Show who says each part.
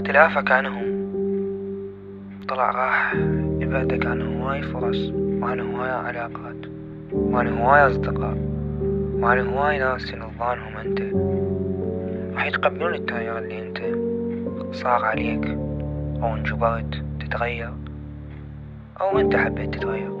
Speaker 1: اختلافك عنهم طلع راح يبعدك عن هواي فرص وعن هواي علاقات وعن هواي أصدقاء وعن هواي ناس ينظانهم أنت. راح يتقبلون التغير اللي أنت صار عليك أو انجبرت تتغير أو أنت حبيت تتغير.